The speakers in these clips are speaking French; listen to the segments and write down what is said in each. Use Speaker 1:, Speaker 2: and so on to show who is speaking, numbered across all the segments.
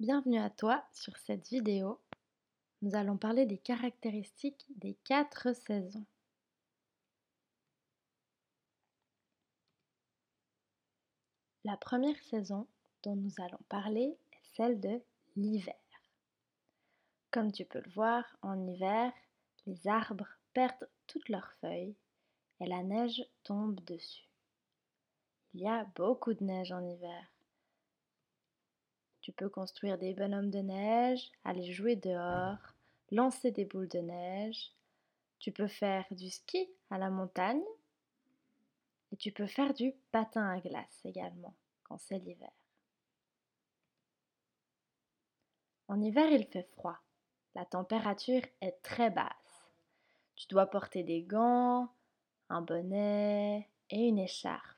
Speaker 1: Bienvenue à toi sur cette vidéo. Nous allons parler des caractéristiques des quatre saisons. La première saison dont nous allons parler est celle de l'hiver. Comme tu peux le voir, en hiver, les arbres perdent toutes leurs feuilles et la neige tombe dessus. Il y a beaucoup de neige en hiver. Tu peux construire des bonhommes de neige, aller jouer dehors, lancer des boules de neige. Tu peux faire du ski à la montagne. Et tu peux faire du patin à glace également, quand c'est l'hiver. En hiver, il fait froid. La température est très basse. Tu dois porter des gants, un bonnet et une écharpe.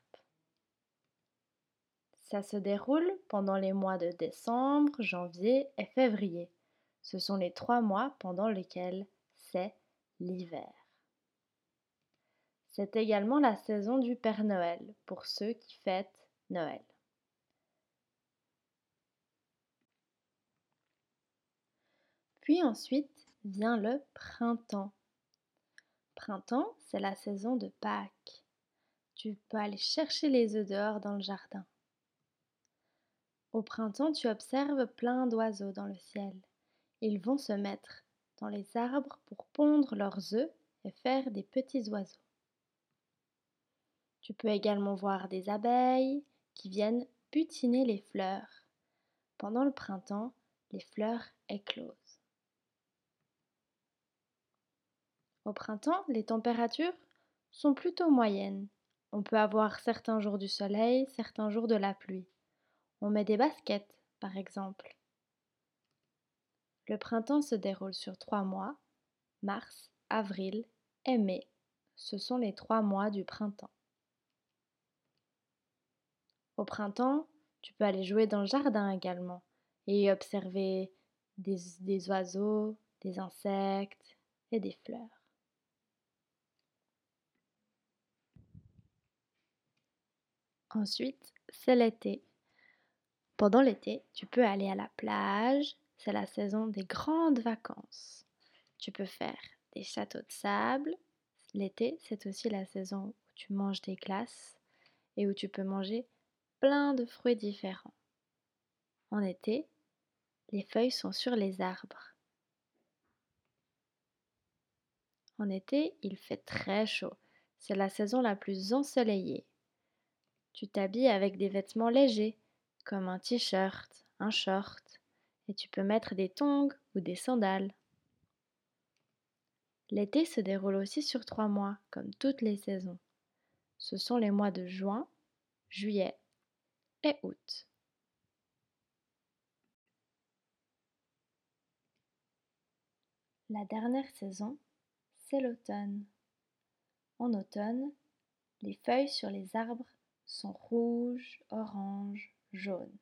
Speaker 1: Ça se déroule pendant les mois de décembre, janvier et février. Ce sont les trois mois pendant lesquels c'est l'hiver. C'est également la saison du Père Noël pour ceux qui fêtent Noël. Puis ensuite vient le printemps. Printemps, c'est la saison de Pâques. Tu peux aller chercher les œufs dehors dans le jardin. Au printemps, tu observes plein d'oiseaux dans le ciel. Ils vont se mettre dans les arbres pour pondre leurs œufs et faire des petits oiseaux. Tu peux également voir des abeilles qui viennent butiner les fleurs. Pendant le printemps, les fleurs éclosent. Au printemps, les températures sont plutôt moyennes. On peut avoir certains jours du soleil, certains jours de la pluie. On met des baskets, par exemple. Le printemps se déroule sur trois mois, mars, avril et mai. Ce sont les trois mois du printemps. Au printemps, tu peux aller jouer dans le jardin également et observer des, des oiseaux, des insectes et des fleurs. Ensuite, c'est l'été. Pendant l'été, tu peux aller à la plage, c'est la saison des grandes vacances. Tu peux faire des châteaux de sable. L'été, c'est aussi la saison où tu manges des glaces et où tu peux manger plein de fruits différents. En été, les feuilles sont sur les arbres. En été, il fait très chaud. C'est la saison la plus ensoleillée. Tu t'habilles avec des vêtements légers comme un t-shirt, un short, et tu peux mettre des tongs ou des sandales. L'été se déroule aussi sur trois mois, comme toutes les saisons. Ce sont les mois de juin, juillet et août. La dernière saison, c'est l'automne. En automne, les feuilles sur les arbres sont rouges, oranges, jaunes.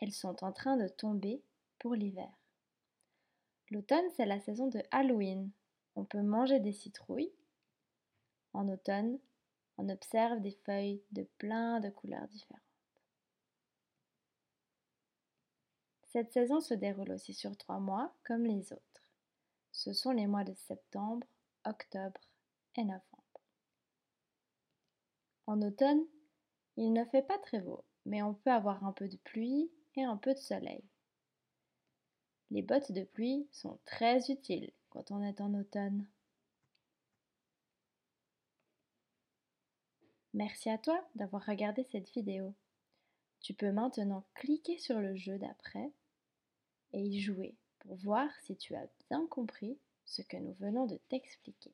Speaker 1: Elles sont en train de tomber pour l'hiver. L'automne, c'est la saison de Halloween. On peut manger des citrouilles. En automne, on observe des feuilles de plein de couleurs différentes. Cette saison se déroule aussi sur trois mois comme les autres. Ce sont les mois de septembre, octobre et novembre. En automne, il ne fait pas très beau mais on peut avoir un peu de pluie et un peu de soleil. Les bottes de pluie sont très utiles quand on est en automne. Merci à toi d'avoir regardé cette vidéo. Tu peux maintenant cliquer sur le jeu d'après et y jouer pour voir si tu as bien compris ce que nous venons de t'expliquer.